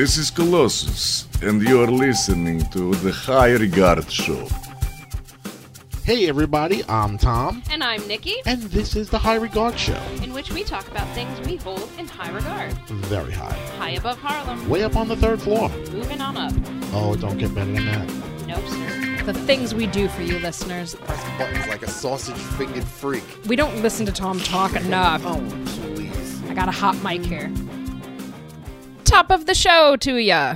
this is Colossus, and you're listening to the High Regard Show. Hey everybody, I'm Tom, And I'm Nikki, and this is the High Regard Show. in which we talk about things we hold in high regard. Very high. High above Harlem, Way up on the third floor. moving on up. Oh, don't get better than that. Nope, sir. The things we do for you listeners. Press buttons like a sausage fingered freak. We don't listen to Tom talk enough. Oh, please. I got a hot mic here. Top of the show to you.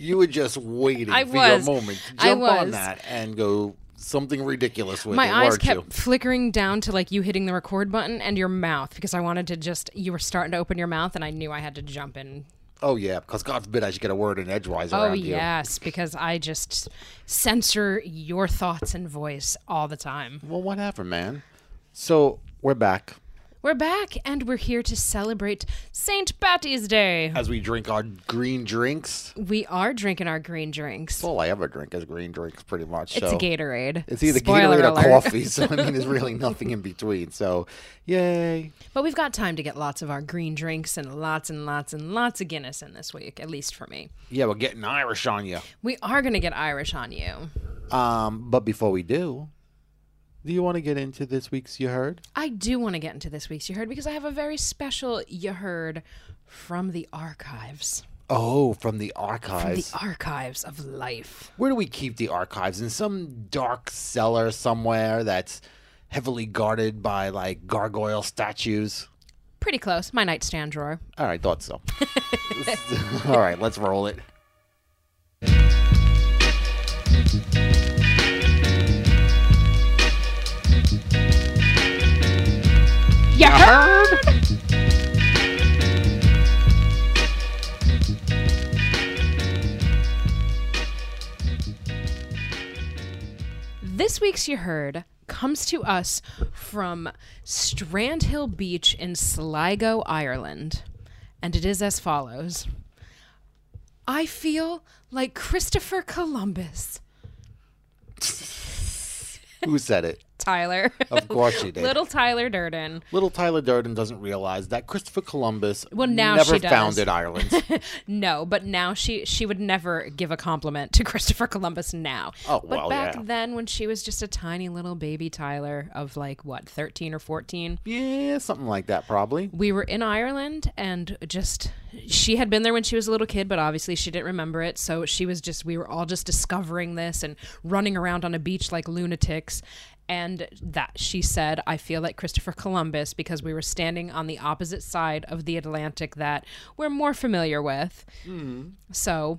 You were just waiting I for was. your moment to I jump on was. that and go something ridiculous with My it, eyes weren't kept you? flickering down to like you hitting the record button and your mouth because I wanted to just you were starting to open your mouth and I knew I had to jump in. Oh yeah, because God forbid I should get a word in edgewise Oh around yes, because I just censor your thoughts and voice all the time. Well, whatever, man. So we're back We're back and we're here to celebrate St. Patty's Day. as we drink our green drinks. We are drinking our green drinks. All I ever drink is green drinks, pretty much. It's so. a Gatorade. It's either Spoiler Gatorade alert. or coffee, so I mean, there's really nothing in between. So, yay! But we've got time to get lots of our green drinks and lots and lots and lots of Guinness in this week, at least for me. Yeah, we're getting Irish on you. We are going to get Irish on you. Um, but before we do, do you want to get into this week's you heard? I do want to get into this week's You Heard because I have a very special You Heard from the archives. Oh, from the From archives. the archives of life. Where do we keep the archives? In some dark cellar somewhere that's heavily guarded by like gargoyle statues. Pretty close. My nightstand drawer. All right, thought so. All right, let's roll it. You heard? This week's You Heard comes to us from Strandhill Beach in Sligo, Ireland. And it is as follows I feel like Christopher Columbus. Who said it? Tyler. Of course she did. Little Tyler Durden. Little Tyler Durden doesn't realize that Christopher Columbus Well, now never she does. founded Ireland. No, but now she she would never give a compliment to Christopher Columbus now. Oh, but well, back yeah. then when she was just a tiny little baby Tyler of like what, 13 or 14, yeah, something like that, probably. we were in Ireland and just she had been there when she was a little kid, but obviously she didn't remember it. So she was just we were all just discovering this and running around on a beach like lunatics. And that she said, I feel like Christopher Columbus because we were standing on the opposite side of the Atlantic that we're more familiar with. Mm-hmm. So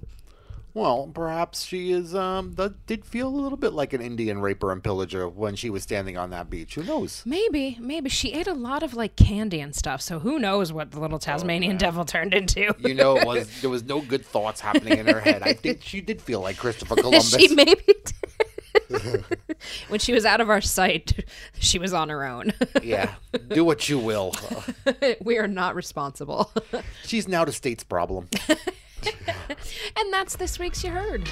Well, perhaps she is. Um, that did feel a little bit like an Indian raper and pillager when she was standing on that beach. Who knows? Maybe, maybe she ate a lot of like candy and stuff. So who knows what the little Tasmanian devil turned into? You know, it was there was no good thoughts happening in her head. I think she did feel like Christopher Columbus. she maybe did. when she was out of our sight, she was on her own. yeah, do what you will. we are not responsible. She's now the state's problem. and that's this week's you heard.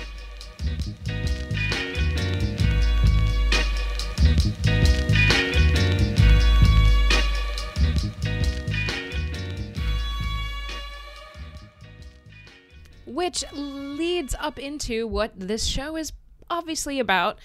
Which leads up into what this show is obviously about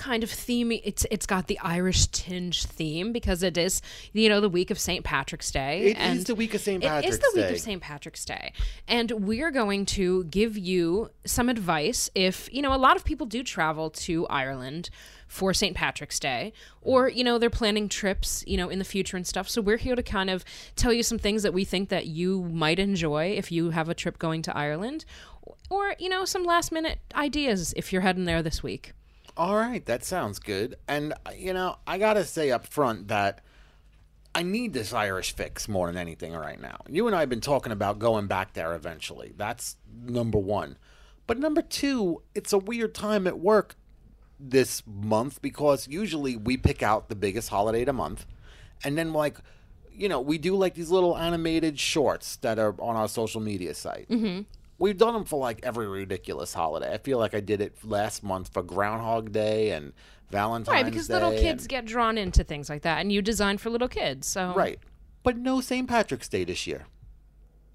kind of theme it's it's got the Irish tinge theme because it is you know the week of St. Patrick's Day It is the week of St. Patrick's Day. It is the week of St. Patrick's Day and we're going to give you some advice if you know a lot of people do travel to Ireland for St. Patrick's Day or you know they're planning trips you know in the future and stuff so we're here to kind of tell you some things that we think that you might enjoy if you have a trip going to Ireland or you know some last minute ideas if you're heading there this week All right, that sounds good. And uh, you know, I gotta say up front that I need this Irish fix more than anything right now. You and I have been talking about going back there eventually. That's number one. But number two, it's a weird time at work this month because usually we pick out the biggest holiday of the month, and then like. You know, we do like these little animated shorts that are on our social media site. Mm-hmm. We've done them for like every ridiculous holiday. I feel like I did it last month for Groundhog Day and Valentine's Day. right because Day. little kids and- get drawn into things like that and you design for little kids so right, but no St. Patrick's Day this year.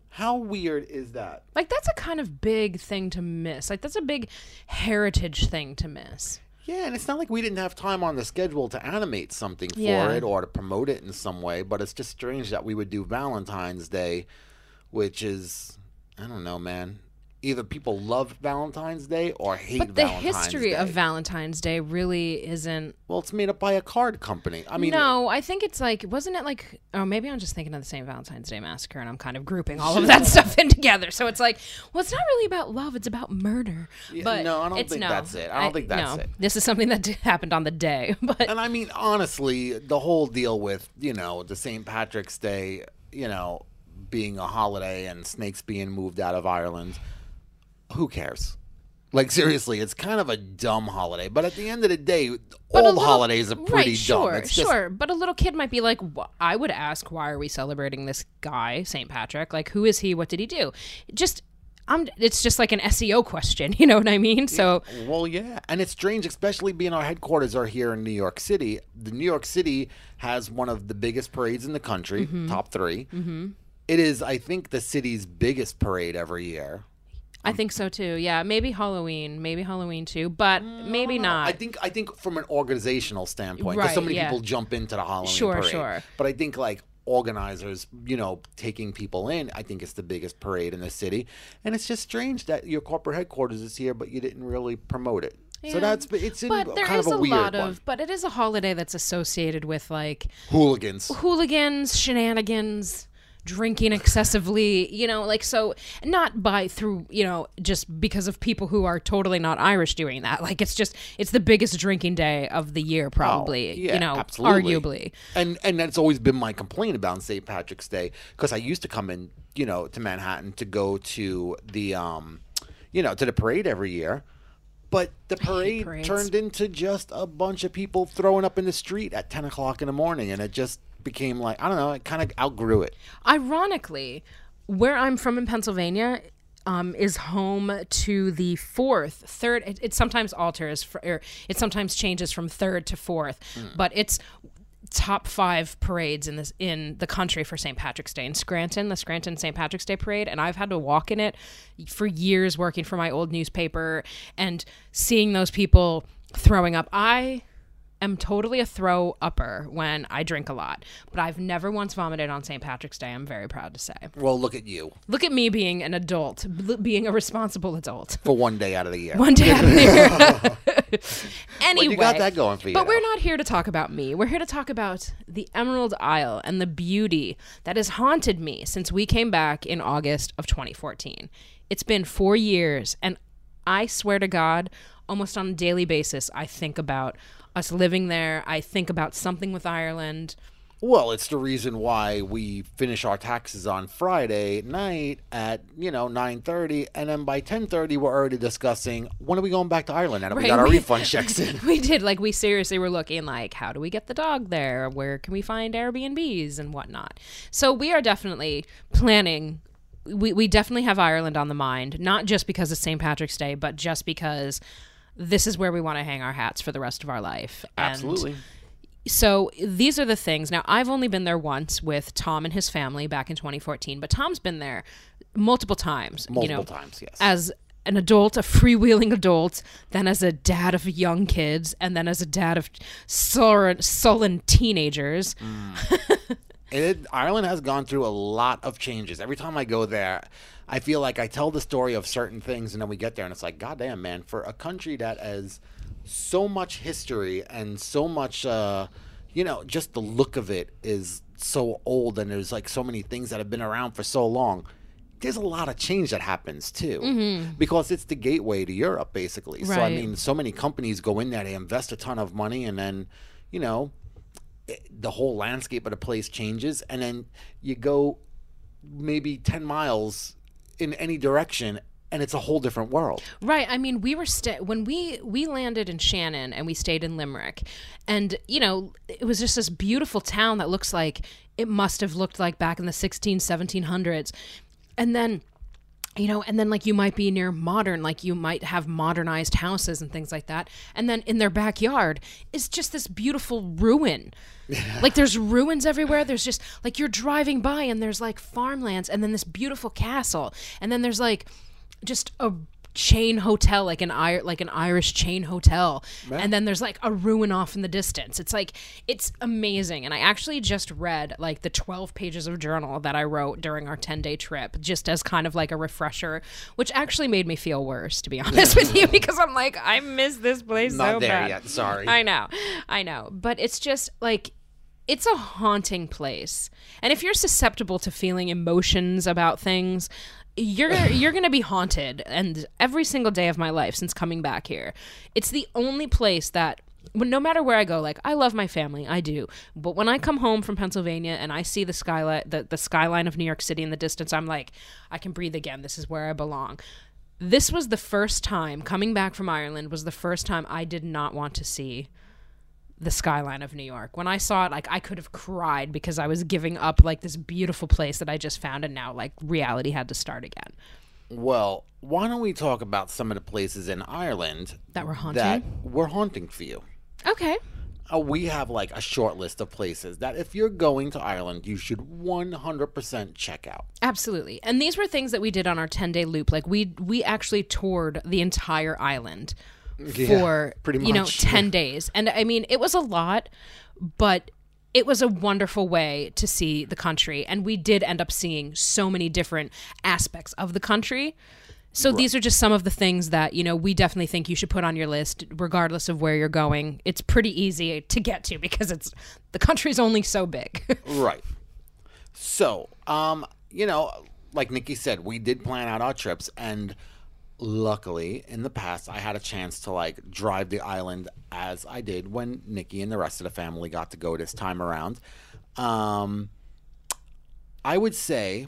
How weird is that? Like that's a kind of big thing to miss. Like that's a big heritage thing to miss. Yeah, and it's not like we didn't have time on the schedule to animate something for Yeah. it or to promote it in some way, but it's just strange that we would do Valentine's Day, which is, I don't know, man. Either people love Valentine's Day or hate Valentine's. But the Valentine's history Day. of Valentine's Day really isn't. Well, it's made up by a card company. I mean, no, I think it's like, wasn't it like? Oh, maybe I'm just thinking of the same Valentine's Day massacre, and I'm kind of grouping all of that stuff in together. So it's like, well, it's not really about love; it's about murder. but no, I don't think no. that's it. I don't think that's no. it. This is something that happened on the day, but And I mean, honestly, the whole deal with, you know, the St. Patrick's Day, you know, being a holiday and snakes being moved out of Ireland, who cares? Like, seriously, it's kind of a dumb holiday. But at the end of the day, But all little- holidays are pretty right, dumb. Sure, It's just, sure. But a little kid might be like, I would ask, why are we celebrating this guy, St. Patrick? Like, who is he? What did he do? Just, I'm. It's just like an SEO question. You know what I mean? So Well, yeah, and it's strange, especially being our headquarters are here in New York City. The New York City has one of the biggest parades in the country, Mm-hmm. top 3 Mm-hmm. Is, I think, the city's biggest parade every year. I think so too. Yeah, maybe Halloween, maybe Halloween too, but maybe not. I think I think from an organizational standpoint, because so Right, many yeah. people jump into the Halloween Sure, parade. sure. But I think like organizers, you know, taking people in, I think it's the biggest parade in the city, and it's just strange that your corporate headquarters is here, but you didn't really promote it. So Yeah. that's it's in but there kind is of a, a, weird lot one. of, but it is a holiday that's associated with like Hooligans. hooligans, shenanigans, drinking excessively, you know, like so not by through, you know, just because of people who are totally not Irish doing that. Like it's just it's the biggest drinking day of the year probably, Oh, yeah, you know, absolutely. arguably. And and that's always been my complaint about St. Patrick's Day because I used to come in, you know, to Manhattan to go to the um, you know, to the parade every year. But the parade turned into just a bunch of people throwing up in the street at ten o'clock in the morning, and it just became like I don't know. I kind of outgrew it. Ironically, where I'm from in Pennsylvania um, is home to the fourth, third. It, it sometimes alters, for, or it sometimes changes from third to fourth, but it's top five parades in this in the country for St. Patrick's Day in Scranton, the Scranton St. Patrick's Day parade, and I've had to walk in it for years, working for my old newspaper and seeing those people throwing up. I am totally a throw upper when I drink a lot, but I've never once vomited on St. Patrick's Day. I'm very proud to say. Well, look at you Look at me being an adult, being a responsible adult. for one day out of the year. One day out of the year. anyway, you got that going for you, But we're not here to talk about me. We're here to talk about the Emerald Isle and the beauty that has haunted me since we came back in August of 2014. It's been four years, and I swear to God, almost on a daily basis, I think about us living there. I think about something with Ireland. Well, it's the reason why we finish our taxes on Friday night at you know nine thirty, and then by ten thirty we're already discussing when are we going back to Ireland, and we got our refund checks in. We did like we seriously were looking like how do we get the dog there? Where can we find Airbnbs and whatnot? So we are definitely planning. We we definitely have Ireland on the mind, not just because it's St. Patrick's Day, but just because this is where we want to hang our hats for the rest of our life. And Absolutely. so these are the things. Now, I've only been there once with Tom and his family back in 2014, but Tom's been there multiple times. you Multiple know, times, yes. As an adult, a freewheeling adult, then as a dad of young kids, and then as a dad of sullen, sullen teenagers. Mm. It, Ireland has gone through a lot of changes. Every time I go there, I feel like I tell the story of certain things, and then we get there, and it's like, goddamn, man, for a country that has so much history and so much, uh, you know, just the look of it is so old, and there's like so many things that have been around for so long. There's a lot of change that happens too, because it's the gateway to Europe, basically. So I mean, so many companies go in there, they invest a ton of money, and then, you know, the whole landscape of the place changes and then you go maybe 10 miles in any direction and it's a whole different world Right. I mean, we were sta- when we we landed in Shannon and we stayed in Limerick, and you know, it was just this beautiful town that looks like it must have looked like back in the 16, 1700s, and then you know, and then like you might be near modern, like you might have modernized houses and things like that. And then in their backyard is just this beautiful ruin. Like there's ruins everywhere. There's just like you're driving by and there's like farmlands and then this beautiful castle. And then there's like just a chain hotel like an Ir- like an Irish chain hotel. And then there's like a ruin off in the distance. It's like it's amazing. And I actually just read like the 12 pages of journal that I wrote during our 10 day trip just as kind of like a refresher which actually made me feel worse to be honest with you because I'm like I miss this place Not so there bad. yet, sorry. I know. I know. But it's just like it's a haunting place. And if you're susceptible to feeling emotions about things, you're you're going to be haunted and every single day of my life since coming back here. It's the only place that when no matter where I go, like I love my family, I do. But when I come home from Pennsylvania and I see the skyline the, the skyline of New York City in the distance, I'm like, I can breathe again. This is where I belong. This was the first time coming back from Ireland was the first time I did not want to see the skyline of New York. When I saw it, like I could have cried because I was giving up like this beautiful place that I just found, and now like reality had to start again. Well, why don't we talk about some of the places in Ireland That were haunting? that were haunting for you? Okay. Uh, we have like a short list of places that if you're going to Ireland, you should 100% check out. Absolutely. And these were things that we did on our 10-day loop. Like we we actually toured the entire island Yeah, for pretty you know much. 10 days. And I mean, it was a lot, but it was a wonderful way to see the country and we did end up seeing so many different aspects of the country. So these are just some of the things that, you know, we definitely think you should put on your list regardless of where you're going. It's pretty easy to get to because it's the country's only so big. Right. So, um, you know, like Nikki said, we did plan out our trips, and luckily, in the past, I had a chance to like drive the island as I did when Nikki and the rest of the family got to go this time around. Um, I would say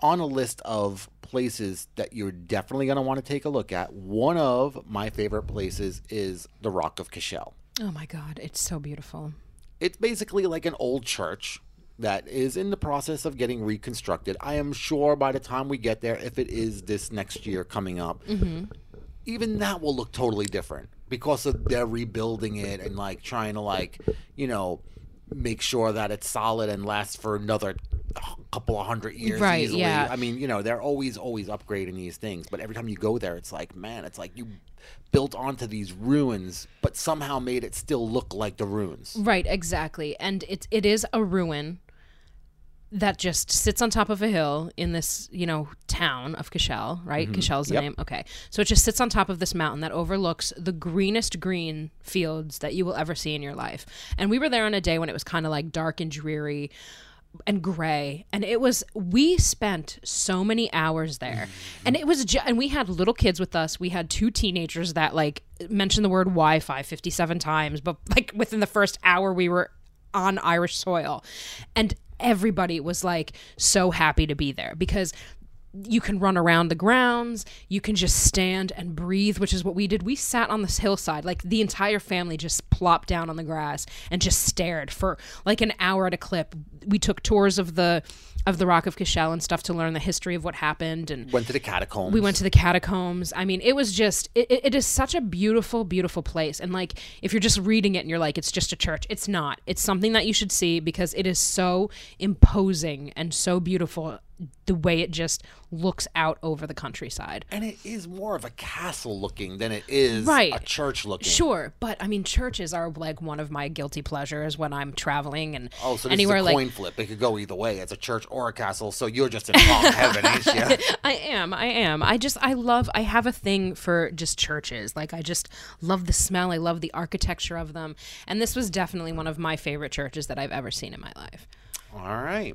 on a list of places that you're definitely going to want to take a look at, one of my favorite places is the Rock of Cashel oh my god, it's so beautiful. it's basically like an old church that is in the process of getting reconstructed. I am sure by the time we get there, if it is this next year coming up, mm-hmm. even that will look totally different because of they're rebuilding it and like trying to like you know make sure that it's solid and lasts for another couple of hundred years Right, easily. yeah. I mean, you know, they're always always upgrading these things, but every time you go there, it's like, man, it's like you built onto these ruins, but somehow made it still look like the ruins. Right, exactly. And it it is a ruin that just sits on top of a hill in this, you know, town of Cashel, right? Mm-hmm. Cashel's the Yep. name. Okay. So it just sits on top of this mountain that overlooks the greenest green fields that you will ever see in your life. And we were there on a day when it was kind of like dark and dreary and gray and it was we spent so many hours there mm-hmm. and it was ju- and we had little kids with us we had two teenagers that like mentioned the word wi-fi 57 times but like within the first hour we were on irish soil and everybody was like so happy to be there because you can run around the grounds you can just stand and breathe which is what we did. We sat on this hillside like the entire family just plopped down on the grass and just stared for like an hour at a clip. We took tours of the of the rock of cashel and stuff to learn the history of what happened and Went to the catacombs. we went to the catacombs. I mean, it was just, it, it- it is such a beautiful, beautiful place. And like, if you're just reading it and you're like, it's just a church, it's not. It's something that you should see because it is so imposing and so beautiful the way it just looks out over the countryside. and it is more of a castle looking than it is Right. a church looking. Sure, but I mean, churches are like one of my guilty pleasures when I'm traveling and Oh, so this anywhere is a like coin flip. It could go either way. It's a church or a castle. So you're just in wrong heaven, ain't you? I am. I am. I just I love I have a thing for just churches. Like I just love the smell. I love the architecture of them. And this was definitely one of my favorite churches that I've ever seen in my life. All right.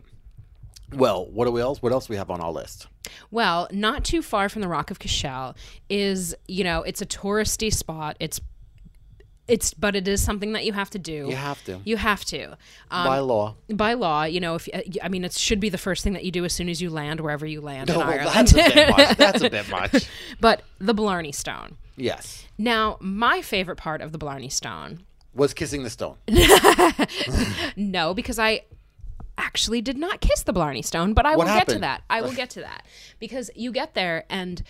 Well, what else? What else we have on our list? Well, not too far from the Rock of Cashel is, you know, it's a touristy spot. It's it's but it is something that you have to do. You have to. You have to. Um, By law. by law, you know, if uh, I mean, it should be the first thing that you do as soon as you land wherever you land Oh, in well, Ireland. that's a bit much. That's a bit much. but the Blarney Stone. Yes. Now, my favorite part of the Blarney Stone, Was kissing the stone. no, because I actually did not kiss the Blarney Stone, but I What will get to that. I will get to that because you get there and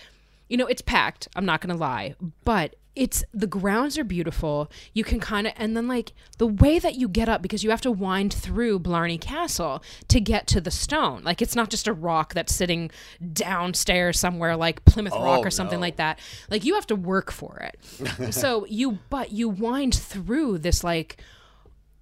you know it's packed. I'm not going to lie, but it's the grounds are beautiful. You can kind of and then like the way that you get up because you have to wind through Blarney Castle to get to the stone. Like it's not just a rock that's sitting downstairs somewhere like Plymouth Rock Oh, or something no. like that. Like you have to work for it. so you but you wind through this like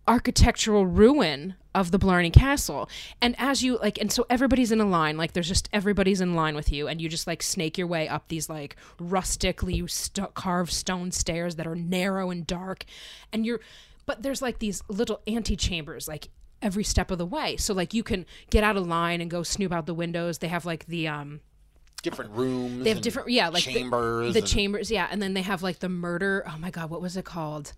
architectural ruin of the Blarney Castle. And as you like, and so everybody's in a line, like there's just everybody's in line with you, and you just like snake your way up these like rustically st- carved stone stairs that are narrow and dark, and you're, but there's like these little antechambers, like every step of the way. So like you can get out of line and go snoop out the windows. They have like the um different rooms. they have different yeah like the- chambers. the, and- chambers yeah and then they have like the murder oh my god what was it called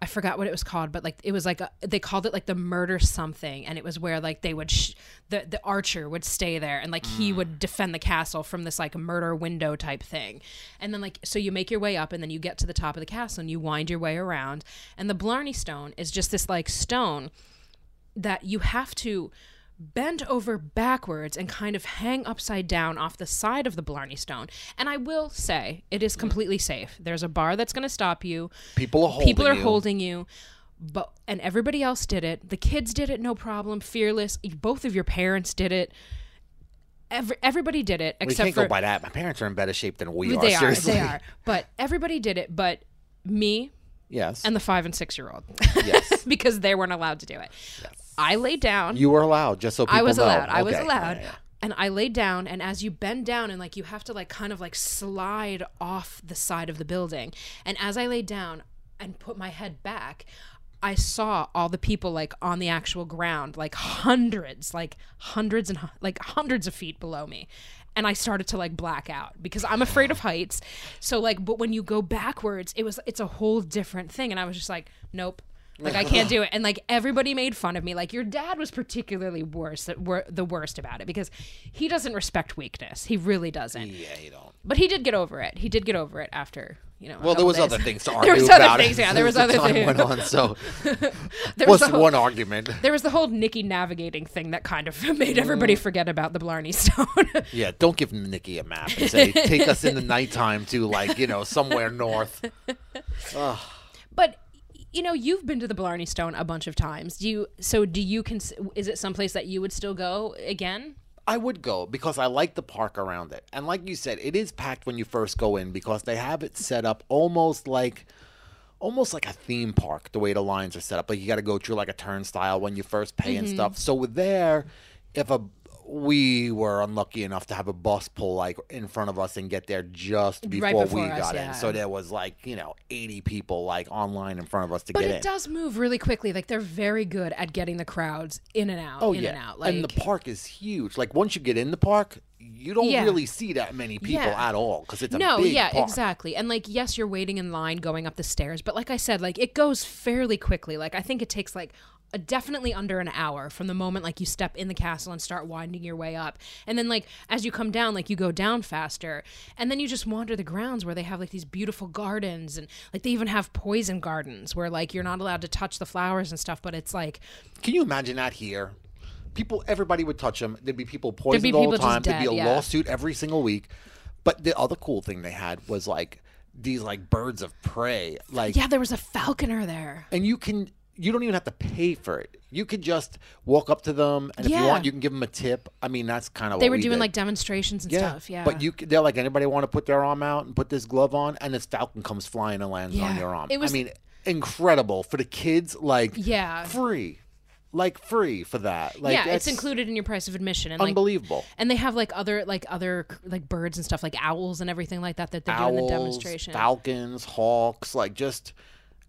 i forgot what it was called but like it was like a, they called it like the murder something and it was where like they would sh- the the archer would stay there and like he mm. would defend the castle from this like murder window type thing. And then like so you make your way up and then you get to the top of the castle and you wind your way around. And the blarney stone is just this like stone that you have to bend over backwards and kind of hang upside down off the side of the Blarney Stone. And I will say, it is completely safe. There's a bar that's going to stop you. People are holding People are you. holding you. But and everybody else did it. The kids did it, no problem. Fearless. Both of your parents did it. Every, everybody did it except We can't for go by that. My parents are in better shape than we are. they are. seriously. They are. But everybody did it. But me Yes. and the five and six year old, yes. because they weren't allowed to do it. I laid down. You were allowed, just so people I was know. allowed. I was Okay. allowed. Yeah, yeah. And I laid down, and as you bend down, and like you have to like kind of like slide off the side of the building. And as I laid down and put my head back, I saw all the people like on the actual ground, like hundreds, like hundreds and hu- like hundreds of feet below me. And I started to like black out because I'm afraid of heights. So like, but when you go backwards, it was it's a whole different thing. And I was just like, nope, like I can't do it. And like everybody made fun of me. Like your dad was particularly worse, were the worst about it because he doesn't respect weakness. He really doesn't. Yeah, you don't. But he did get over it. He did get over it after you know. Well, there was days. other things to argue There was other about. things, yeah, there was as other things. went on. So, There was the whole- one argument? There was the whole Nikki navigating thing that kind of made everybody Mm. forget about the Blarney Stone. Yeah, don't give Nikki a map and say take us in the nighttime to like you know somewhere north. but you know, you've been to the Blarney Stone a bunch of times. Do you? So do you? Cons- is it someplace that you would still go again? I would go because I like the park around it. And like you said, it is packed when you first go in because they have it set up almost like almost like a theme park the way the lines are set up. Like you got to go through like a turnstile when you first pay Mm-hmm. and stuff. So with there, if a we were unlucky enough to have a bus pull like in front of us and get there just before, Right before we us, got yeah. in. So there was like, you know, 80 people like online in front of us to But get in. But it does move really quickly. Like they're very good at getting the crowds in and out, Oh in yeah, and out. Like the park is huge. Like once you get in the park, you don't Yeah. really see that many people Yeah. at all because it's a no, big yeah, park. exactly. And like, yes, you're waiting in line going up the stairs, but like I said, like it goes fairly quickly. Like I think it takes like a, definitely under an hour from the moment like you step in the castle and start winding your way up, and then like as you come down, like you go down faster, and then you just wander the grounds where they have like these beautiful gardens, and like they even have poison gardens where like you're not allowed to touch the flowers and stuff, but it's like Can you imagine that here? People, everybody would touch them. There'd be people poisoned be all the time. There'd be a yeah. lawsuit every single week. But the other cool thing they had was like these like birds of prey, like yeah, there was a falconer there. and you can you don't even have to pay for it. You could just walk up to them, and if Yeah. you want, you can give them a tip. I mean, that's kind of They were we doing did. like demonstrations and yeah, stuff. Yeah, But you, they're like, anybody want to put their arm out and put this glove on, and this falcon comes flying and lands on your arm. It was- I mean, incredible for the kids. Like, Yeah. free, like free for that. Like, yeah, it's included in your price of admission. And like, Unbelievable. And they have like other like other like birds and stuff like owls and everything like that that they do in the demonstration. falcons, hawks, like just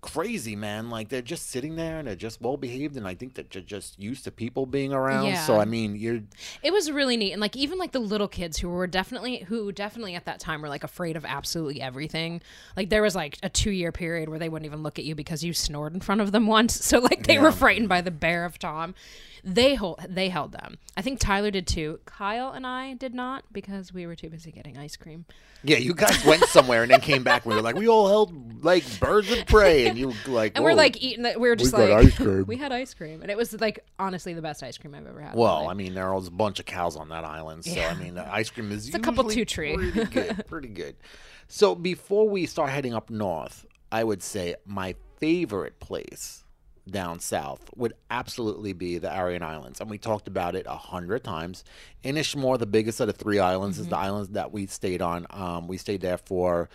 crazy, man. Like they're just sitting there and they're just well behaved, and I think that they're just used to people being around. So I mean, you're It was really neat, and like even like the little kids who were definitely who definitely at that time were like afraid of absolutely everything. Like there was like a two year period where they wouldn't even look at you because you snored in front of them once. So like they were frightened by the bear of Tom. They hold they held them. I think Tyler did too. Kyle and I did not because we were too busy getting ice cream. Yeah, you guys went somewhere and then came back. We were like, we all held like birds of prey and you like, and we're like eating that. We were just like, ice cream. we had ice cream, and it was like honestly the best ice cream I've ever had. Well, I mean, there was a bunch of cows on that island, so I mean, the ice cream is a couple two tree. pretty good, pretty good. So before we start heading up north, I would say my favorite place down south would absolutely be the Aran Islands, and we talked about it a hundred times. Inishmore, the biggest of the three islands, is the Mm-hmm. islands that we stayed on. Um, we stayed there for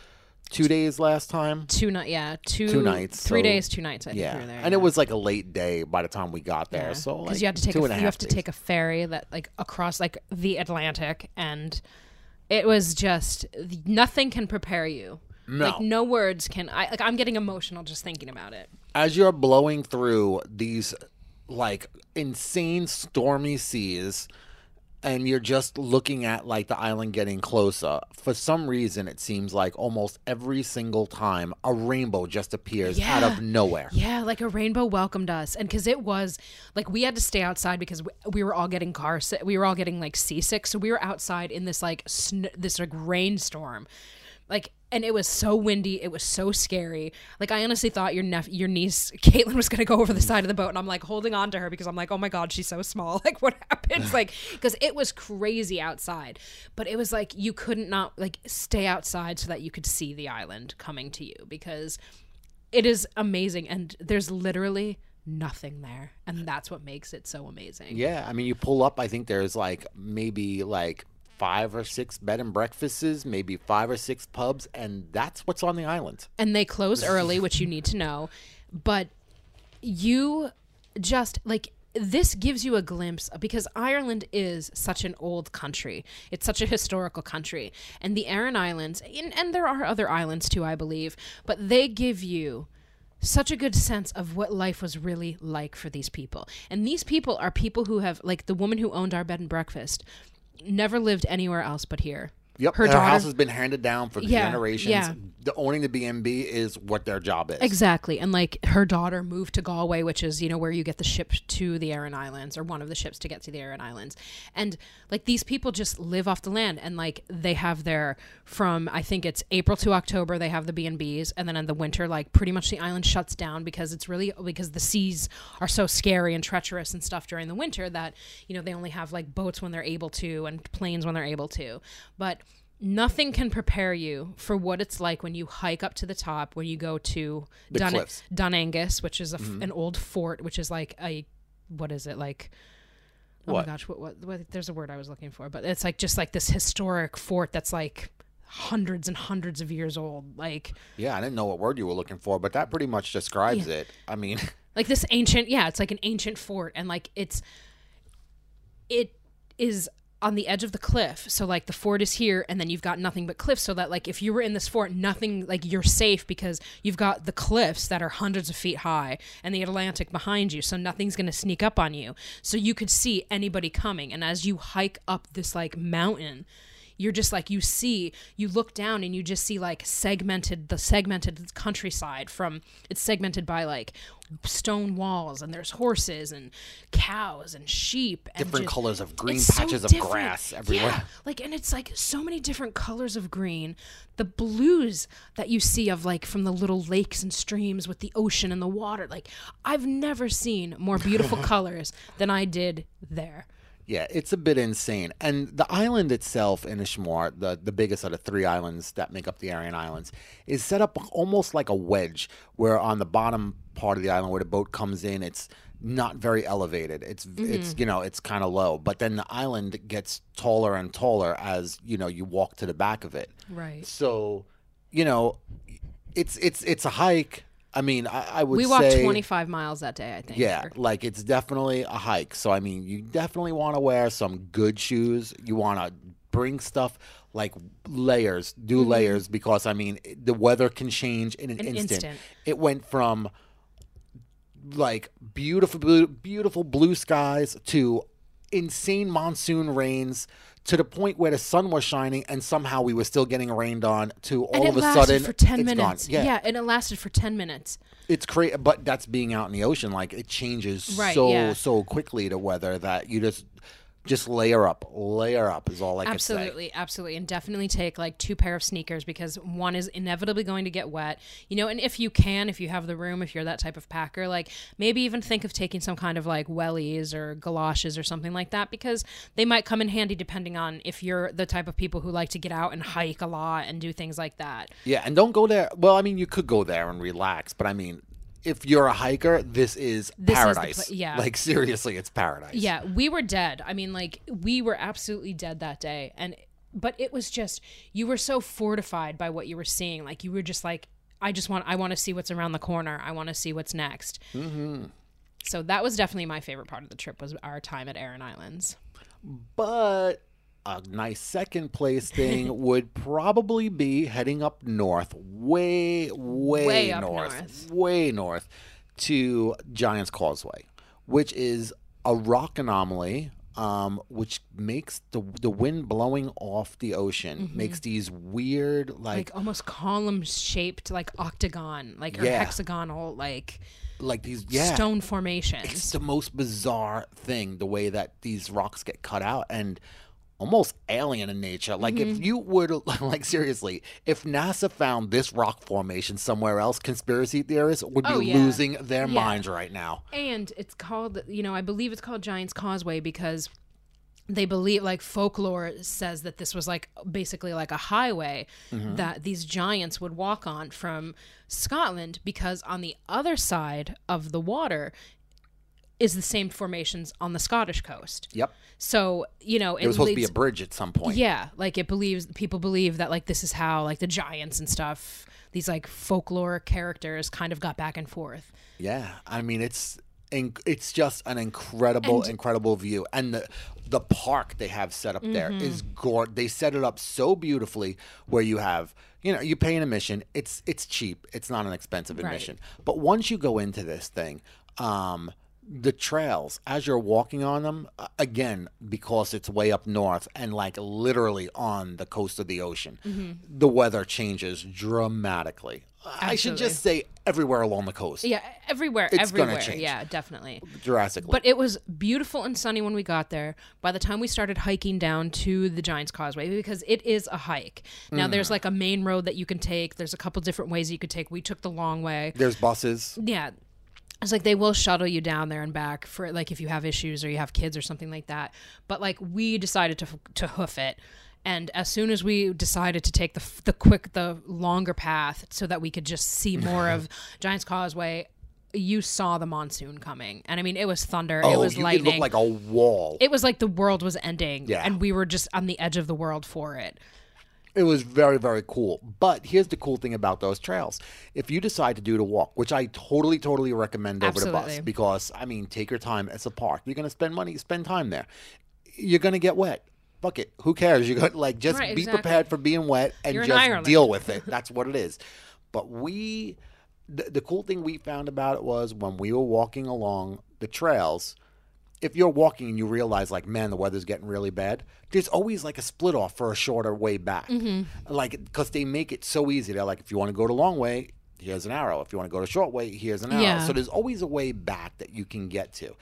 two days last time. two night, yeah, two Two nights, three so- days, two nights. I think Yeah, we were there, and yeah. it was like a late day by the time we got there. Yeah. So because like you had to take a, a you have to days. take a ferry that like across like the Atlantic, and it was just nothing can prepare you. No. Like no words can. I like I'm getting emotional just thinking about it. as you're blowing through these like insane stormy seas and you're just looking at like the island getting closer for some reason it seems like almost every single time a rainbow just appears out of nowhere Yeah, like a rainbow welcomed us, and because it was like we had to stay outside because we, we were all getting car. We were all getting like seasick, so we were outside in this like sn- this like rainstorm, like. And it was so windy. It was so scary. Like I honestly thought your nep- your niece Caitlin was gonna go over the side of the boat, and I'm like holding on to her because I'm like, oh my god, she's so small. Like what happens? Like because it was crazy outside, but it was like you couldn't not like stay outside so that you could see the island coming to you because it is amazing and there's literally nothing there and that's what makes it so amazing yeah i mean you pull up i think there's like maybe like five or six bed and breakfasts maybe five or six pubs and that's what's on the island and they close early which you need to know but you just like this gives you a glimpse because Ireland is such an old country. It's such a historical country. And the Aran Islands, and, and there are other islands too, I believe, but they give you such a good sense of what life was really like for these people. And these people are people who have, like the woman who owned our bed and breakfast, never lived anywhere else but here. Yep, Her daughter- house has been handed down for Yeah, generations. yeah. The owning the B and B is what their job is. Exactly. And like her daughter moved to Galway, which is, you know, where you get the ship to the Aran Islands or one of the ships to get to the Aran Islands. And like these people just live off the land and like they have their from I think it's April to October they have the B&Bs and then in the winter like pretty much the island shuts down because it's really because the seas are so scary and treacherous and stuff during the winter that, you know, they only have like boats when they're able to and planes when they're able to. But nothing can prepare you for what it's like when you hike up to the top when you go to Dun- Dunangus, which is a f mm-hmm. an old fort, which is like a what is it like? Oh What? my gosh, what, what, what? There's a word I was looking for, but it's like just like this historic fort that's like hundreds and hundreds of years old, like Yeah, I didn't know what word you were looking for, but that pretty much describes it. I mean, like this ancient yeah it's like an ancient fort and like it's it is on the edge of the cliff. So like the fort is here and then you've got nothing but cliffs so that like if you were in this fort nothing like you're safe because you've got the cliffs that are hundreds of feet high and the atlantic behind you so nothing's going to sneak up on you. So you could see anybody coming and as you hike up this like mountain you're just like you see you look down and you just see like segmented the segmented countryside from it's segmented by like stone walls and there's horses and cows and sheep and Different just- colors of green it's so patches of grass everywhere. yeah, like and it's like so many different colors of green. The blues that you see of like from the little lakes and streams with the ocean and the water like i've never seen more beautiful colors than i did there yeah, it's a bit insane. And the island itself, Inishmore, the, the biggest out of the three islands that make up the Aran Islands, is set up almost like a wedge, where on the bottom part of the island where the boat comes in, it's not very elevated. It's mm-hmm. it's you know it's kind of low, but then the island gets taller and taller as you know you walk to the back of it. right So, you know, it's it's it's a hike. I mean, I, I would we walked say, 25 miles that day i think Yeah, or- like it's definitely a hike. So I mean, you definitely want to wear some good shoes. You want to bring stuff like layers, do Mm-hmm. layers because I mean, the weather can change in an, An instant. instant. It went from like beautiful beautiful blue skies to insane monsoon rains to the point where the sun was shining and somehow we were still getting rained on to all of a sudden for 10 it's minutes gone. yeah. and it lasted for 10 minutes it's crazy, but that's being out in the ocean. Like it changes Right, so yeah. so quickly to weather that you just just layer up, layer up is all I can say. Absolutely, absolutely, and definitely take like two pair of sneakers because one is inevitably going to get wet. You know, and if you can, if you have the room, if you're that type of packer, like maybe even think of taking some kind of like wellies or galoshes or something like that because they might come in handy depending on if you're the type of people who like to get out and hike a lot and do things like that. Yeah, and don't go there. Well, I mean, you could go there and relax, but I mean, if you're a hiker, this is This is the paradise. yeah. like seriously, it's paradise. Yeah, we were dead. I mean, like we were absolutely dead that day, and but it was just you were so fortified by what you were seeing. Like you were just like, I just want, I want to see what's around the corner. I want to see what's next. Mm-hmm. So that was definitely my favorite part of the trip was our time at Aran Islands. but a nice second place thing would probably be heading up north, way, way, Way north, north. way north to Giant's Causeway, which is a rock anomaly. Um, which makes the the wind blowing off the ocean makes these weird like Mm-hmm. Like almost column shaped, like octagon, like or hexagonal, like like these yeah stone it's formations. the most bizarre thing the way that these rocks get cut out and almost alien in nature like Mm-hmm. if you were to like seriously if nasa found this rock formation somewhere else conspiracy theorists would be Oh, yeah. losing their Yeah. minds right now And it's called, you know, I believe it's called Giant's Causeway because they believe, like, folklore says that this was like basically like a highway that these giants would walk on from Scotland because on the other side of the water is the same formations on the Scottish coast. yep So, you know, it was supposed to be a bridge at some point yeah, like it believes people believe that like this is how like the giants and stuff, these like folklore characters kind of got back and forth. Yeah, I mean it's in, it's just an incredible, And- incredible view, and the the park they have set up there Mm-hmm. is gore. They set it up so beautifully, where you have you know you pay an admission. It's it's cheap. It's not an expensive Right. admission. But once you go into this thing, um, the trails as you're walking on them again because it's way up north and like literally on the coast of the ocean, Mm-hmm. the weather changes dramatically. I should just say everywhere along the coast. Yeah, everywhere, It's gonna change. Yeah, definitely. drastically. But it was beautiful and sunny when we got there. By the time we started hiking down to the Giants Causeway, because it is a hike. Now, Mm. there's like a main road that you can take. There's a couple different ways you could take. We took the long way. There's buses. Yeah. It's like they will shuttle you down there and back for like if you have issues or you have kids or something like that. But like we decided to to hoof it. And as soon as we decided to take the the quick the longer path so that we could just see more of Giants Causeway, you saw the monsoon coming. And I mean it was thunder, it oh, was you, it looked like a wall. It, it was like the world was ending Yeah. and we were just on the edge of the world for it. Was very, very cool. But here's the cool thing about those trails: if you decide to do the walk, which I totally, totally recommend over the bus, because I mean, take your time. It's a park. You're gonna spend money, spend time there. You're gonna get wet. Fuck it. Who cares? You're gonna like just Right, be exactly. prepared for being wet and You're just deal with it. That's what it is. But we, the, the cool thing we found about it was when we were walking along the trails. If you're walking and you realize like man the weather's getting really bad there's always like a split off for a shorter way back mm-hmm. like because they make it so easy they're like if you want to go the long way here's an arrow if you want to go the short way here's an arrow Yeah. so there's always a way back that you can get to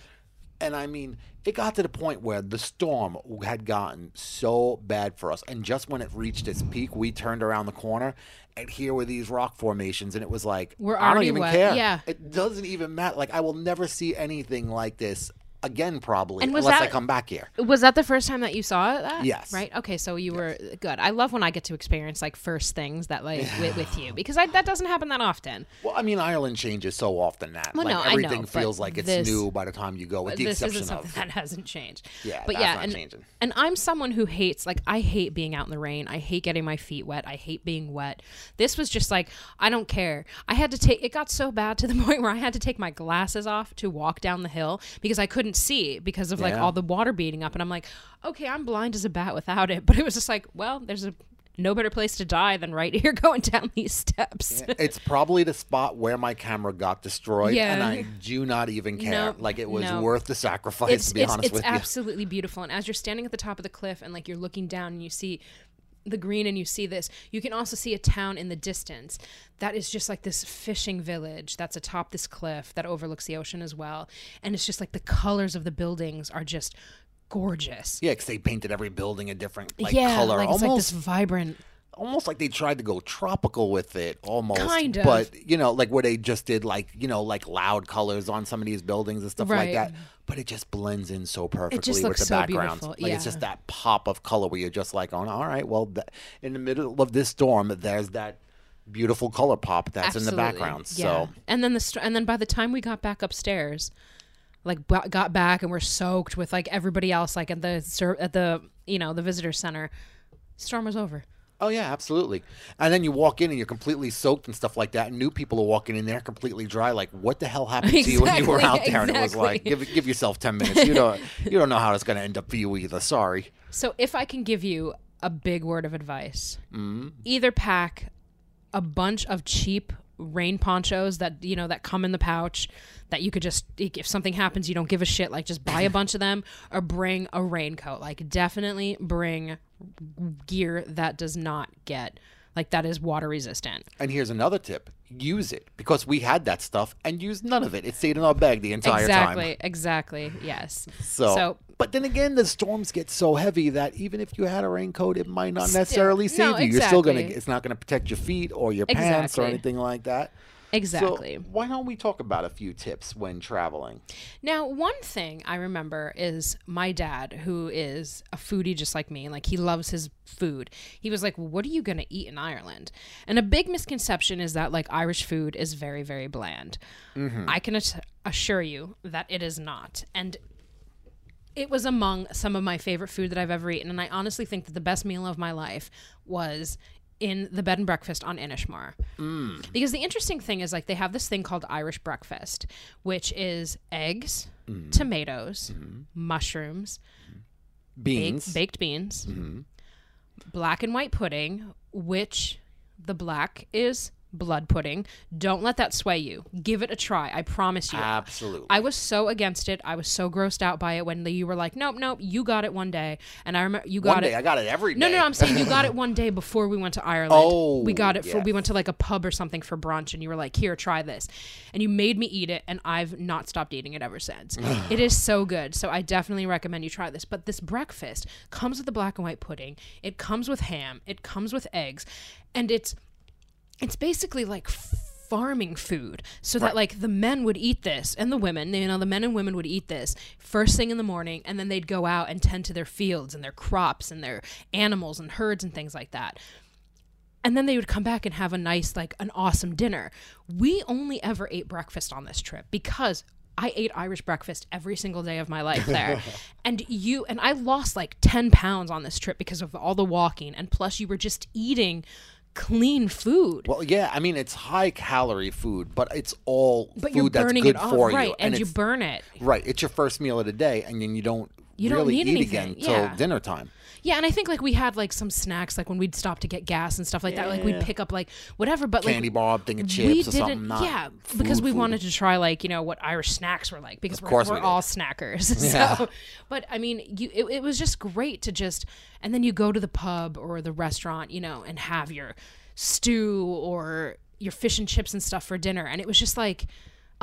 and I mean, it got to the point where the storm had gotten so bad for us. And just when it reached its peak, we turned around the corner, and here were these rock formations. And it was like, We're I don't even wet. care. Yeah. It doesn't even matter. Like, I will never see anything like this again, probably, And was unless I come back here. Was that the first time that you saw that? Yes. Right. Okay. So you were good. I love when I get to experience like first things that like with, with you because I, that doesn't happen that often. Well, I mean, Ireland changes so often that Well, like no, I know, everything feels like it's this- new by the time you go, with the this isn't exception something of that hasn't changed. Yeah, but yeah, not and, changing. and I'm someone who hates like I hate being out in the rain. I hate getting my feet wet. I hate being wet. This was just like I don't care. I had to take. It got so bad to the point where I had to take my glasses off to walk down the hill because I couldn't see because of like Yeah. all the water beating up. And I'm like, okay, I'm blind as a bat without it. But it was just like, well, there's a no better place to die than right here going down these steps. it's probably the spot where my camera got destroyed, Yeah. and I do not even care. No, like it was no. worth the sacrifice. it's to be it's, honest it's with you. It's absolutely beautiful. And as you're standing at the top of the cliff and like you're looking down and you see the green and you see this, you can also see a town in the distance that is just like this fishing village that's atop this cliff that overlooks the ocean as well. And it's just like the colors of the buildings are just gorgeous. Yeah, because they painted every building a different like yeah, color, like it's almost like this vibrant. Almost like they tried to go tropical with it, almost. Kind of. But you know, like where they just did like you know like loud colors on some of these buildings and stuff like that. But it just blends in so perfectly with the so background. beautiful, Like it's just that pop of color where you're just like, oh, all right, well, th- in the middle of this storm, there's that beautiful color pop that's in the background. Yeah. So and then the st- and then by the time we got back upstairs, like b- got back and we're soaked with like everybody else, like at the at the you know the visitor center, storm was over. Oh yeah, absolutely. And then you walk in and you're completely soaked and stuff like that. And new people are walking in there completely dry. Like, what the hell happened to you when you were out there? And it was like, give give yourself ten minutes. You don't you don't know how it's going to end up for you either. Sorry. So if I can give you a big word of advice, Mm-hmm. either pack a bunch of cheap rain ponchos that you know that come in the pouch that you could just if something happens you don't give a shit like just buy a bunch of them or bring a raincoat like definitely bring gear that does not get like that is water resistant And here's another tip: use it because we had that stuff and used none of it. It stayed in our bag the entire exactly time. exactly Exactly. yes So, So- but then again, the storms get so heavy that even if you had a raincoat, it might not Still- necessarily save no, you. You're still gonna. It's not gonna protect your feet or your pants or anything like that. Exactly So why don't we talk about a few tips when traveling? Now, one thing I remember is my dad, who is a foodie just like me, like he loves his food. He was like, well, "What are you going to eat in Ireland?" And a big misconception is that like Irish food is very, very bland. Mm-hmm. I can ass- assure you that it is not, and it was among some of my favorite food that I've ever eaten. And I honestly think that the best meal of my life was in the bed and breakfast on Inishmore. Mm. Because the interesting thing is, like, they have this thing called Irish breakfast, which is eggs, mm-hmm. tomatoes, mm-hmm. mushrooms, Beans. baked, baked beans, mm-hmm. black and white pudding, which the black is blood pudding. Don't let that sway you. Give it a try. I promise you. Absolutely. I was so against it. I was so grossed out by it when you were like, "Nope, nope, you got it one day." And I remember you got One it. I got it every day. No, no, no, I'm saying you got it one day before we went to Ireland. Oh, we got it for we went to like a pub or something for brunch, and you were like, "Here, try this," and you made me eat it, and I've not stopped eating it ever since. it is so good, so I definitely recommend you try this. But this breakfast comes with the black and white pudding. It comes with ham. It comes with eggs, and it's it's basically like farming food so that like the men would eat this and the women you know the men and women would eat this first thing in the morning and then they'd go out and tend to their fields and their crops and their animals and herds and things like that. And then they would come back and have a nice like an awesome dinner. We only ever ate breakfast on this trip because I ate Irish breakfast every single day of my life there. and you and I lost like 10 pounds on this trip because of all the walking. And plus you were just eating clean food. Well, yeah, I mean it's high calorie food, but it's all but you're food that's good it off, for right? you, And, you burn it. right. It's your first meal of the day, and then you don't You don't really need eat anything, again till yeah. dinner time. Yeah, and I think like we had like some snacks, like when we'd stop to get gas and stuff like that. Like we'd pick up like whatever, but like Candy bar, thing of we or didn't, something. Not yeah, food, because we food. wanted to try like you know what Irish snacks were like because we're, course we're we all snackers. Yeah. so, but I mean, you it, it was just great to just and then you go to the pub or the restaurant, you know, and have your stew or your fish and chips and stuff for dinner, and it was just like.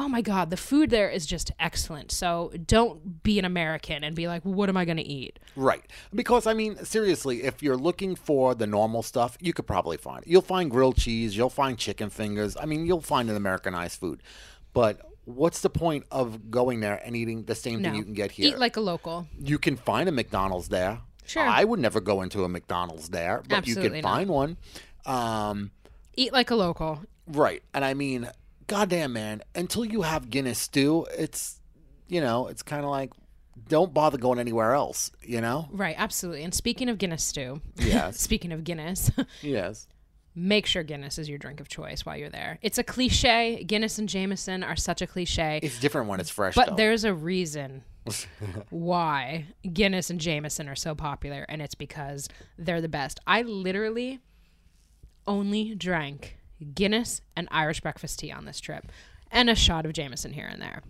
Oh my God, the food there is just excellent. So don't be an American and be like, well, what am I going to eat? Right. Because, I mean, seriously, if you're looking for the normal stuff, you could probably find it. You'll find grilled cheese, you'll find chicken fingers. I mean, you'll find an Americanized food. But what's the point of going there and eating the same No. thing you can get here? Eat like a local. you can find a McDonald's there. Sure. I would never go into a McDonald's there, but you can not. find one. Um, Eat like a local. right. And I mean, goddamn, man, until you have Guinness stew, it's, you know, it's kind of like, don't bother going anywhere else, you know? Right, absolutely. And speaking of Guinness stew, Yes. speaking of Guinness, yes. make sure Guinness is your drink of choice while you're there. It's a cliche. Guinness and Jameson are such a cliche. It's different when it's fresh, but though. there's a reason why Guinness and Jameson are so popular, and it's because they're the best. I literally only drank Guinness and Irish breakfast tea on this trip, and a shot of Jameson here and there.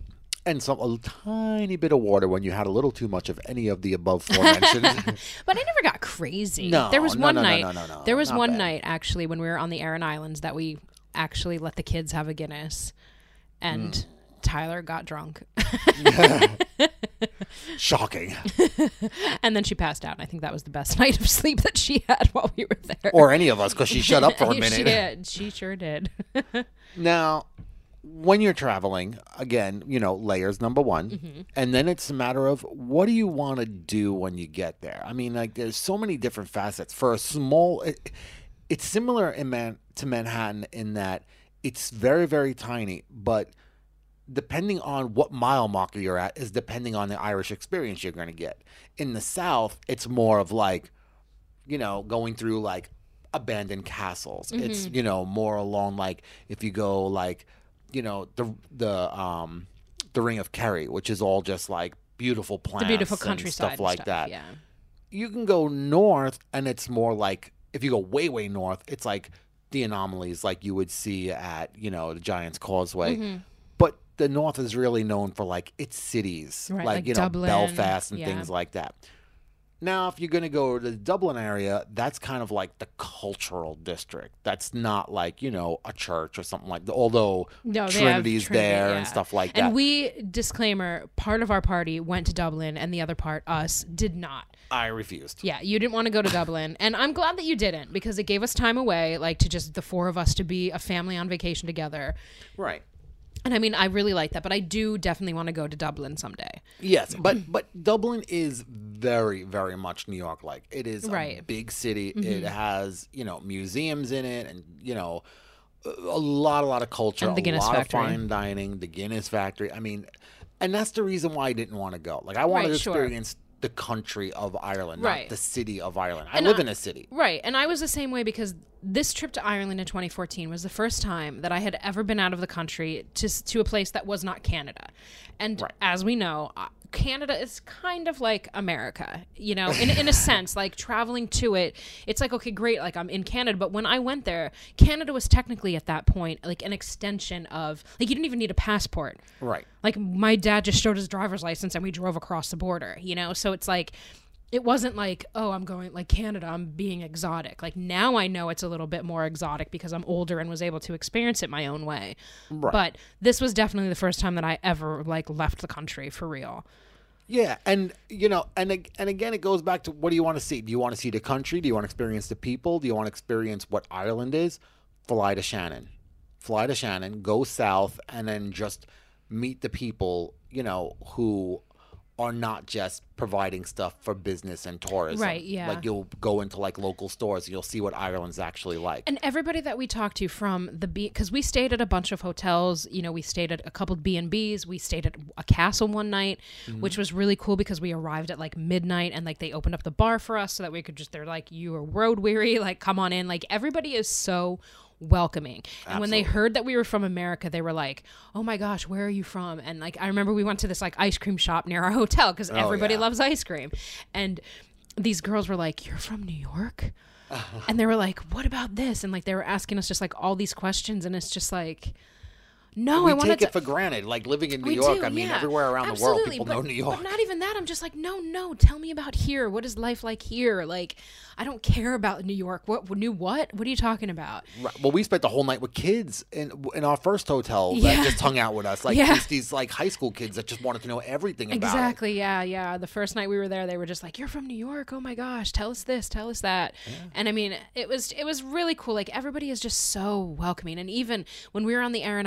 and some a tiny bit of water when you had a little too much of any of the above forementioned. But I never got crazy. No, there was no, one no, no, night. no, no, no, there was one bad. night actually when we were on the Aran Islands that we actually let the kids have a Guinness, and Hmm. Tyler got drunk. Shocking. and then she passed out. And I think that was the best night of sleep that she had while we were there. Or any of us, because she shut up for a she minute. did. She sure did. Now, when you're traveling, again, you know, layers number one, Mm-hmm. and then it's a matter of what do you want to do when you get there. I mean, like, there's so many different facets. For a small, it, it's similar in Man to Manhattan in that it's very, very tiny, but depending on what mile marker you're at is depending on the Irish experience you're going to get. In the South, it's more of like, you know, going through like abandoned castles. It's Mm-hmm. you know more along like if you go like, you know the the um the Ring of Kerry, which is all just like beautiful plants, the beautiful and countryside stuff like stuff, that. Yeah. You can go north, and it's more like if you go way way north, it's like the anomalies like you would see at you know the Giant's Causeway. Mm-hmm. The north is really known for like its cities, Right, like, like you know Belfast and yeah. things like that. Now, if you're going to go to the Dublin area, that's kind of like the cultural district. That's not like, you know, a church or something like that. Although No, Trinity's Trinity, there yeah. and stuff like that. And we disclaimer: part of our party went to Dublin, and the other part, us, did not. I refused. Yeah, you didn't want to go to Dublin, and I'm glad that you didn't because it gave us time away, like to just the four of us to be a family on vacation together. Right. And I mean, I really like that, but I do definitely want to go to Dublin someday. Yes, but but Dublin is very very much New York like. It is a Right. Mm-hmm. big city. It has, you know, museums in it and, you know, a a lot a lot of culture, And the a Guinness lot factory. of fine dining, the Guinness factory. I mean, and that's the reason why I didn't want to go. Like I wanted Right, to sure. The country of Ireland, Right. not the city of Ireland. I And live I- in a city. Right. And I was the same way because this trip to Ireland in 2014 was the first time that I had ever been out of the country to, to a place that was not Canada. And Right. as we know, Canada is kind of like America, you know, in, in a sense, like traveling to it, it's like, okay, great, like I'm in Canada. But when I went there, Canada was technically at that point like an extension of, like, you didn't even need a passport. Right. Like my dad just showed his driver's license and we drove across the border, you know? So it's like it wasn't like, oh, I'm going like Canada, I'm being exotic. Like now I know it's a little bit more exotic because I'm older and was able to experience it my own way. Right. But this was definitely the first time that I ever like left the country for real. Yeah, and you know, and and again, it goes back to what do you want to see? Do you want to see the country? Do you want to experience the people? Do you want to experience what Ireland is? Fly to Shannon, fly to Shannon, go south, and then just meet the people. You know who are not just providing stuff for business and tourism. Right, yeah. Like you'll go into like local stores, and you'll see what Ireland's actually like. And everybody that we talked to from the B, because we stayed at a bunch of hotels. You know, we stayed at a couple B and B's. We stayed at a castle one night, mm-hmm. which was really cool because we arrived at like midnight and like they opened up the bar for us so that we could just. They're like, you are road weary, like come on in. Like everybody is so welcoming. And when they heard that we were from America, they were like, "Oh my gosh, where are you from?" And like I remember we went to this like ice cream shop near our hotel because oh, everybody yeah. loves ice cream, and these girls were like, "You're from New York." and they were like, "What about this?" And like they were asking us just like all these questions, and it's just like, no, we I take to. it for granted. Like living in New we York, do, I mean, yeah. everywhere around the world, people but, know New York. But not even that. I'm just like, no, no. Tell me about here. What is life like here? Like, I don't care about New York. What new? What? What are you talking about? Right. Well, we spent the whole night with kids in in our first hotel that Yeah. just hung out with us, like Yeah. these, these like high school kids that just wanted to know everything about it. Exactly. Yeah, yeah. The first night we were there, they were just like, "You're from New York. Oh my gosh, tell us this, tell us that." And I mean, it was it was really cool. Like everybody is just so welcoming. And even when we were on the Aran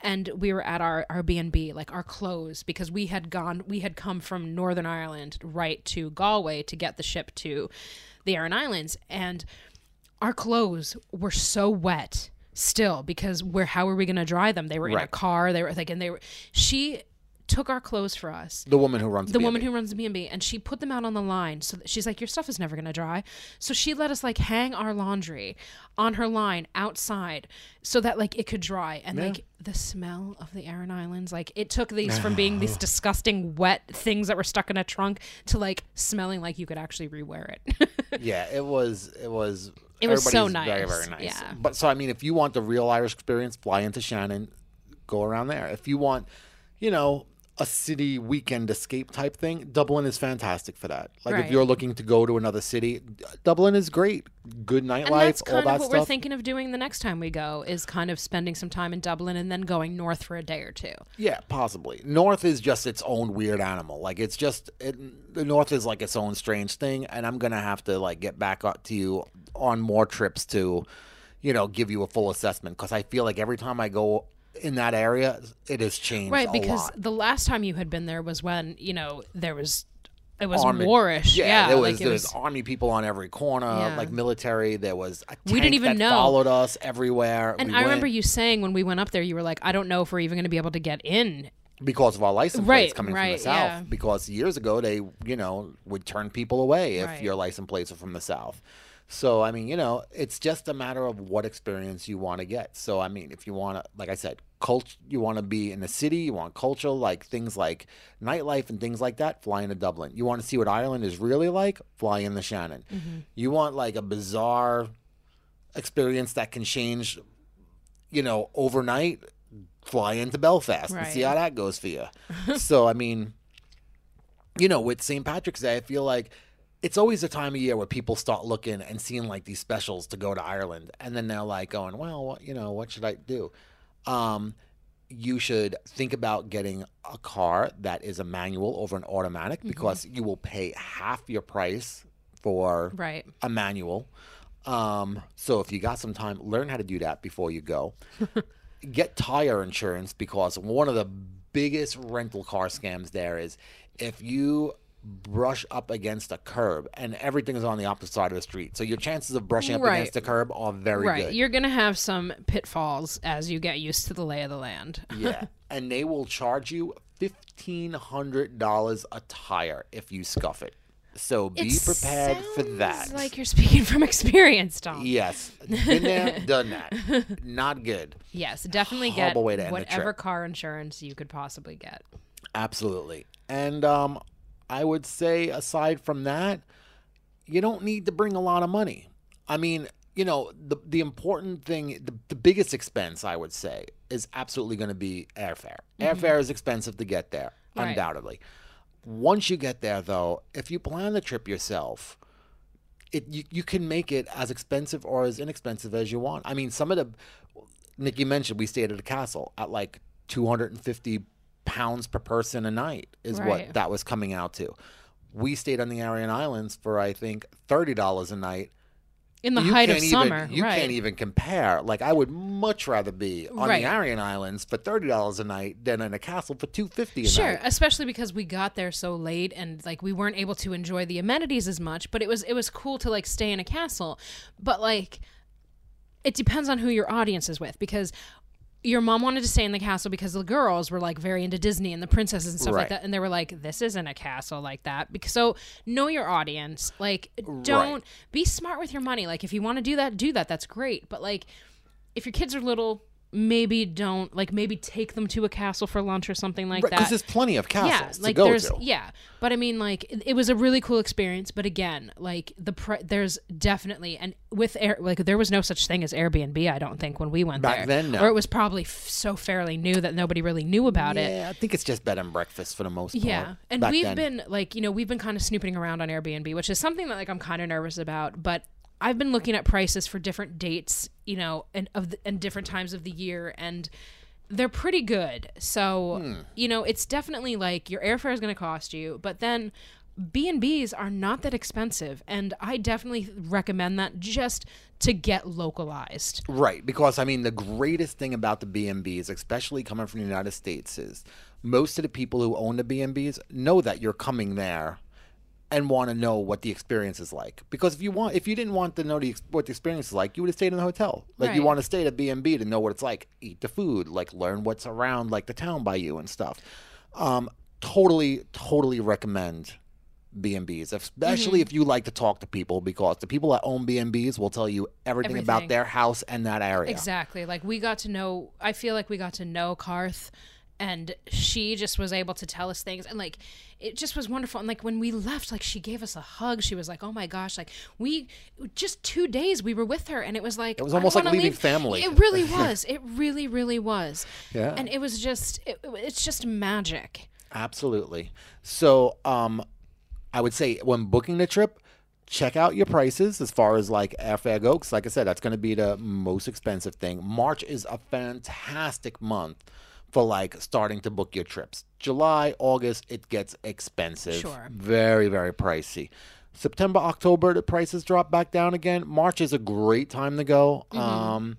And we were at our our B and B, like our clothes, because we had gone, we had come from Northern Ireland right to Galway to get the ship to the Aran Islands, and our clothes were so wet still because we're how are we going to dry them? They were in a car. They were like, and they were. She took our clothes for us The woman who runs the B&B. woman who runs the B&B and she put them out on the line so that she's like your stuff is never going to dry so she let us like hang our laundry on her line outside so that like it could dry and like the smell of the Aran Islands like it took these from being these disgusting wet things that were stuck in a trunk to like smelling like you could actually rewear it yeah, it was it was It was so everybody's Very nice, very nice. yeah. But so I mean, if you want the real Irish experience, fly into Shannon, go around there. If you want, you know. A city weekend escape type thing, Dublin is fantastic for that. Like Right. if you're looking to go to another city, Dublin is great. Good And nightlife, that's all kind that of what we're thinking of doing the next time we go is kind of spending some time in Dublin and then going north for a day or two. Yeah, possibly. North is just its own weird animal. Like it's just it, the North is like its own strange thing, and I'm gonna have to like get back up to you on more trips to, you know, give you a full assessment because I feel like every time I go in that area, it has changed Right, because lot. the last time you had been there was when, you know, there was it was Army- warish. Yeah, Yeah, there was like there was was army people on every corner, Yeah. like military. There was We didn't even that know. followed us everywhere. and We I remember you saying when we went up there, you were like, I don't know if we're even going to be able to get in. because of our license Right, plates coming right, from the south. yeah. Because years ago they, you know, would turn people away if Right. your license plates are from the south. So I mean, you know, it's just a matter of what experience you want to get. So I mean, if you want to, like I said, cult, you want to be in the city, you want culture, like things like nightlife and things like that. Fly into Dublin. You want to see what Ireland is really like? Fly in the Shannon. Mm-hmm. You want like a bizarre experience that can change, you know, overnight? Fly into Belfast and see how that goes for you. so I mean, you know, with St. Patrick's Day, I feel like it's always a time of year where people start looking and seeing like these specials to go to Ireland, and then they're like going, "Well, what, you know, what should I do?" Um, you should think about getting a car that is a manual over an automatic because you will pay half your price for Right. a manual. Um, so if you got some time, learn how to do that before you go. Get tire insurance because one of the biggest rental car scams there is if you brush up against a curb and everything is on the opposite side of the street. So your chances of brushing up Right. against the curb are very right. good. You're going to have some pitfalls as you get used to the lay of the land. yeah. And they will charge you $1,500 a tire if you scuff it. So be It prepared for that. Like you're speaking from experience, Tom. Yes, been there, done that. Not good. Yes, definitely get Horrible way to whatever car insurance you could possibly get. Absolutely. And um, I would say, aside from that, you don't need to bring a lot of money. I mean, you know, the the important thing, the, the biggest expense, I would say, is absolutely going to be airfare. Mm-hmm. Airfare is expensive to get there, Right. undoubtedly. Once you get there, though, if you plan the trip yourself, it you, you can make it as expensive or as inexpensive as you want. I mean, some of the you mentioned we stayed at a castle at like 250 pounds per person a night is Right. what that was coming out to. We stayed on the Aran Islands for I think thirty dollars a night. In the you height of even, summer, you right? can't even compare. Like I would much rather be on Right. the Aran Islands for thirty dollars a night than in a castle for two fifty a Sure, night. especially because we got there so late and like we weren't able to enjoy the amenities as much, but it was it was cool to like stay in a castle. But like it depends on who your audience is with because your mom wanted to stay in the castle because the girls were like very into Disney and the princesses and stuff Right. like that and they were like this isn't a castle like that. Because so know your audience. Like don't be smart with your money. Like if you want to do that do that. That's great. But like if your kids are little maybe don't like maybe take them to a castle for lunch or something like Because that Because there's plenty of castles yeah, like to go there's to. yeah, but I mean like it, it was a really cool experience. But again, like the pre- there's definitely and with air like there was no such thing as Airbnb. I don't think when we went Back there, then, no. or it was probably f- so fairly new that nobody really knew about it. Yeah, I think it's just bed and breakfast for the most part. Yeah, and we've then. been like, you know, we've been kind of snooping around on Airbnb, which is something that like I'm kind of nervous about. But I've been looking at prices for different dates, you know, and of the, and different times of the year, and they're pretty good. So Hmm. you know, it's definitely like your airfare is going to cost you, but then B and B's are not that expensive, and I definitely recommend that just to get localized. Right, because I mean the greatest thing about the B&Bs, especially coming from the United States, is most of the people who own the B&Bs know that you're coming there and want to know what the experience is like. Because if you want, if you didn't want to know the, what the experience is like, you would have stayed in the hotel. Like you want to stay at a B&B to know what it's like, eat the food, like learn what's around, like the town by you and stuff. Um, totally, totally recommend B&Bs, especially Mm-hmm. if you like to talk to people, because the people that own B&Bs will tell you everything, about their house and that area. Exactly. Like we got to know I feel like we got to know Karth and she just was able to tell us things and like it just was wonderful and like when we left like she gave us a hug she was like oh my gosh like we just two days we were with her and it was like It was almost like leaving leave. family. it really was it really really was Yeah. and it was just it, it's just magic Absolutely. So, um, I would say when booking the trip, check out your prices as far as like airfare goes Like I said, that's going to be the most expensive thing. March is a fantastic month for like starting to book your trips. July, August, it gets expensive. Sure. Very, very pricey. September, October, the prices drop back down again. March is a great time to go. Um,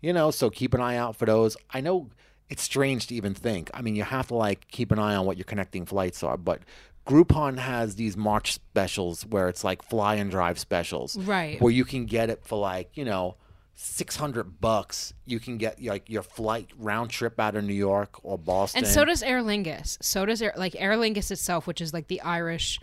you know, so keep an eye out for those. I know it's strange to even think. I mean, you have to like keep an eye on what your connecting flights are, but Groupon has these March specials where it's like fly and drive specials. Right. Where you can get it for like, you know, 600 bucks. You can get like your flight round trip out of New York or Boston And so does Aer Lingus. So does Aer, like Aer Lingus itself, which is like the Irish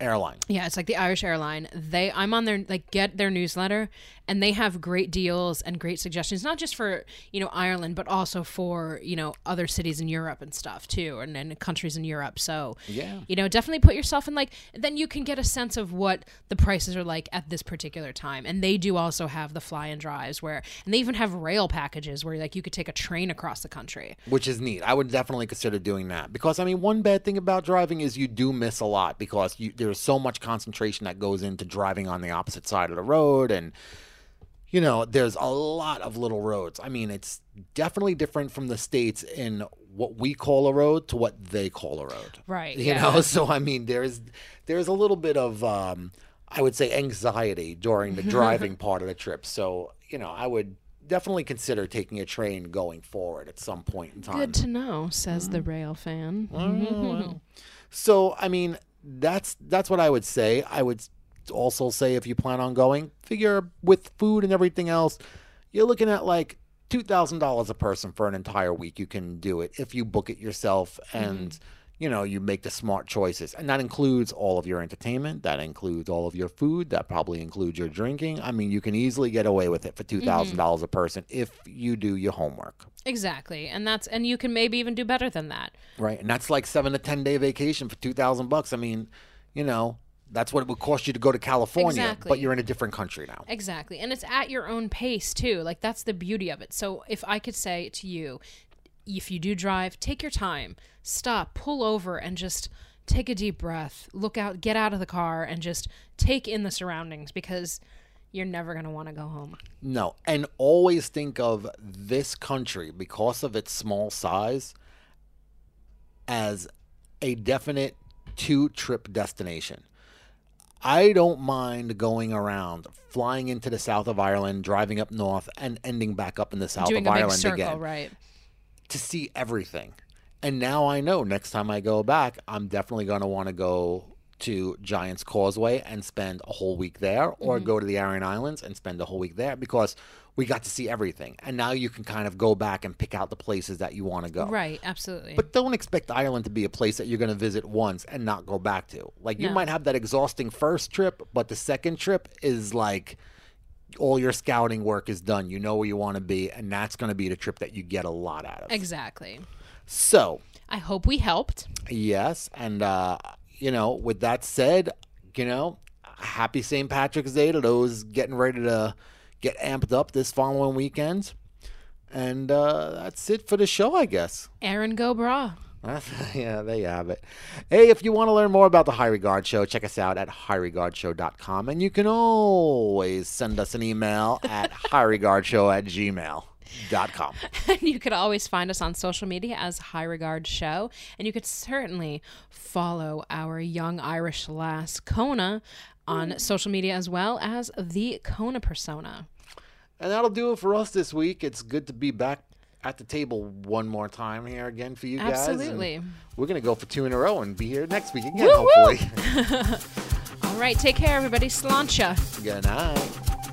airline. Yeah, it's like the Irish airline. They I'm on their like get their newsletter and they have great deals and great suggestions not just for, you know, Ireland but also for, you know, other cities in Europe and stuff too and, and countries in Europe. So, Yeah. you know, definitely put yourself in like then you can get a sense of what the prices are like at this particular time. And they do also have the fly and drives where and they even have rail packages where like you could take a train across the country. which is neat. I would definitely consider doing that because I mean, one bad thing about driving is you do miss a lot because you, there's so much concentration that goes into driving on the opposite side of the road, and you know, there's a lot of little roads. I mean, it's definitely different from the states in what we call a road to what they call a road. Right, You yeah. know, so I mean, there's there's a little bit of um, I would say anxiety during the driving part of the trip. So you know, I would definitely consider taking a train going forward at some point in time. Good to know, says the rail fan. So I mean, that's that's what I would say. I would also say if you plan on going, figure with food and everything else, you're looking at like two thousand dollars a person for an entire week. You can do it if you book it yourself and mm-hmm. you know you make the smart choices, and that includes all of your entertainment. That includes all of your food. That probably includes your drinking. I mean, you can easily get away with it for mm-hmm. two dollars a person if you do your homework. Exactly. And that's and you can maybe even do better than that. Right, and that's like seven to ten day vacation for two thousand bucks. I mean, you know, that's what it would cost you to go to California, Exactly. but you're in a different country now. Exactly. And it's at your own pace too. Like that's the beauty of it. So if I could say to you, if you do drive, take your time. Stop, pull over and just take a deep breath. Look out, get out of the car and just take in the surroundings because you're never going to want to go home. No, and always think of this country because of its small size as a definite two trip destination. I don't mind going around, flying into the south of Ireland, driving up north, and ending back up in the south Doing of a big Ireland circle, again. right? to see everything. And now I know next time I go back, I'm definitely going to want to go to Giants Causeway and spend a whole week there, or Mm-hmm. go to the Aran Islands and spend a whole week there because we got to see everything. And now you can kind of go back and pick out the places that you want to go. Right, absolutely. But don't expect Ireland to be a place that you're going to visit once and not go back to. Like you No. might have that exhausting first trip, but the second trip is like all your scouting work is done. You know where you want to be, and that's going to be the trip that you get a lot out of. exactly. So, I hope we helped. yes, and uh, you know, with that said, you know, happy St. Patrick's Day to those getting ready to get amped up this following weekend. And uh, that's it for the show, I guess. Erin Go Bragh. yeah, there you have it. Hey, if you want to learn more about the High Regard Show, check us out at highregardshow.com. And you can always send us an email at highregardshow at gmail.com. And you could always find us on social media as High Regard Show. And you could certainly follow our young Irish lass, Kona, on social media as well as the Kona persona. And that'll do it for us this week. It's good to be back at the table one more time here again for you guys. and Absolutely. We're going to go for two in a row and be here next week again, Woo-woo! hopefully. All right, take care, everybody. Sláinte. Good night.